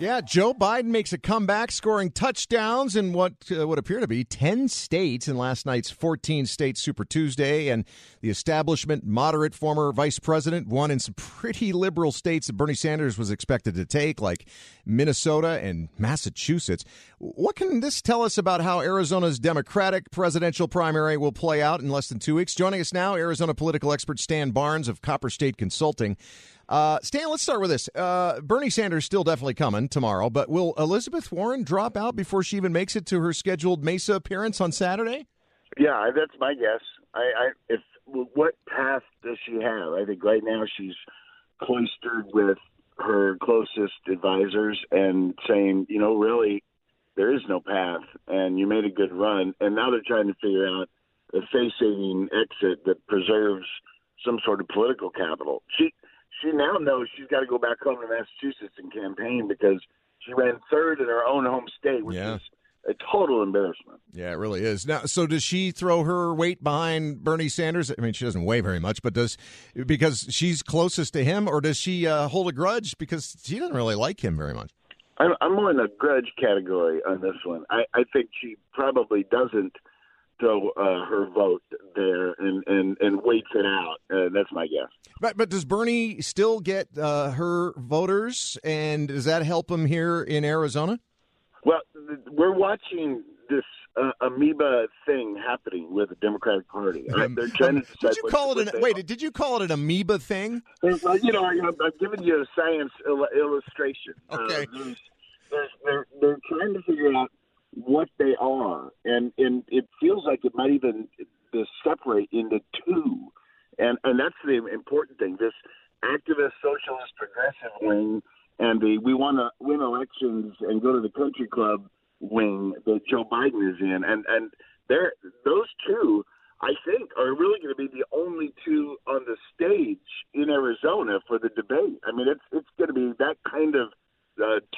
Yeah, Joe Biden makes a comeback, scoring touchdowns in what uh, would appear to be 10 states in last night's 14 state Super Tuesday. And the establishment, moderate former vice president, won in some pretty liberal states that Bernie Sanders was expected to take, like Minnesota and Massachusetts. What can this tell us about how Arizona's Democratic presidential primary will play out in less than two weeks? Joining us now, Arizona political expert Stan Barnes of Copper State Consulting. Uh, Stan, let's start with this. Uh, Bernie Sanders still definitely coming tomorrow, but will Elizabeth Warren drop out before she even makes it to her scheduled Mesa appearance on Saturday? Yeah, that's my guess. I, I if what path does she have? I think right now she's cloistered with her closest advisors and saying, you know, really, there is no path, and you made a good run, and now they're trying to figure out a face-saving exit that preserves some sort of political capital. She she now knows she's got to go back home to Massachusetts and campaign because she ran third in her own home state, which yeah. is a total embarrassment. Yeah, it really is. Now, so does she throw her weight behind Bernie Sanders? I mean, she doesn't weigh very much, but does because she's closest to him, or does she uh, hold a grudge because she doesn't really like him very much? I'm, I'm more in the grudge category on this one. I, I think she probably doesn't throw uh, her vote there and, and, and waits it out. Uh, that's my guess. But but does Bernie still get uh, her voters, and does that help him here in Arizona? Well, we're watching this uh, amoeba thing happening with the Democratic Party. Um, They're trying um, to did you call it an wait? Did you call it an amoeba thing? Well, you know, I, am giving you a science il- illustration. Uh, okay. There's, there's, they're they're trying to figure out what they are, and and it feels like it might even uh, separate into two, and and that's the important thing. This activist, socialist, progressive wing, and the we want to win elections and go to the country club wing that Joe Biden is in, and and there those two. I think are really going to be the only two on the stage in Arizona for the debate. I mean, it's it's going to be that kind of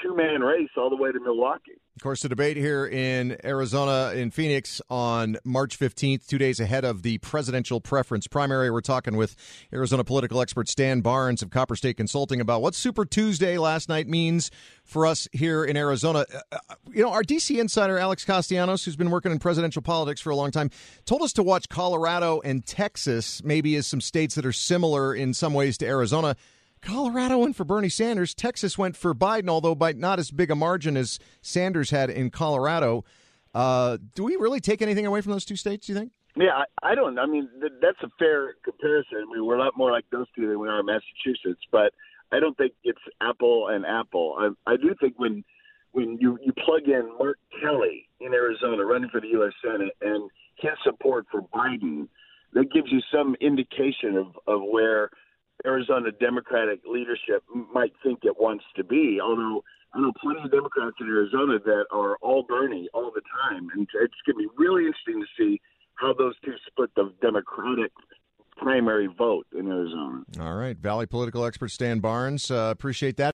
two man race all the way to Milwaukee. Of course, the debate here in Arizona, in Phoenix, on March 15th, two days ahead of the presidential preference primary. We're talking with Arizona political expert Stan Barnes of Copper State Consulting about what Super Tuesday last night means for us here in Arizona. Uh, uh you know, our DC insider, Alex Castellanos, who's been working in presidential politics for a long time, told us to watch Colorado and Texas maybe as some states that are similar in some ways to Arizona. Colorado went for Bernie Sanders. Texas went for Biden, although by not as big a margin as Sanders had in Colorado. Uh, do we really take anything away from those two states, do you think? Yeah, I, I don't. I mean, th- that's a fair comparison. I mean, we're a lot more like those two than we are Massachusetts, but I don't think it's apple and apple. I, I do think when when you you plug in Mark Kelly in Arizona running for the U.S. Senate and his support for Biden, that gives you some indication of of where Arizona Democratic leadership might think it wants to be. Although I know plenty of Democrats in Arizona that are all Bernie all the time, and it's going to be really interesting to see how those two split the Democratic primary vote in Arizona. All right, Valley political expert Stan Barnes. Uh, appreciate that.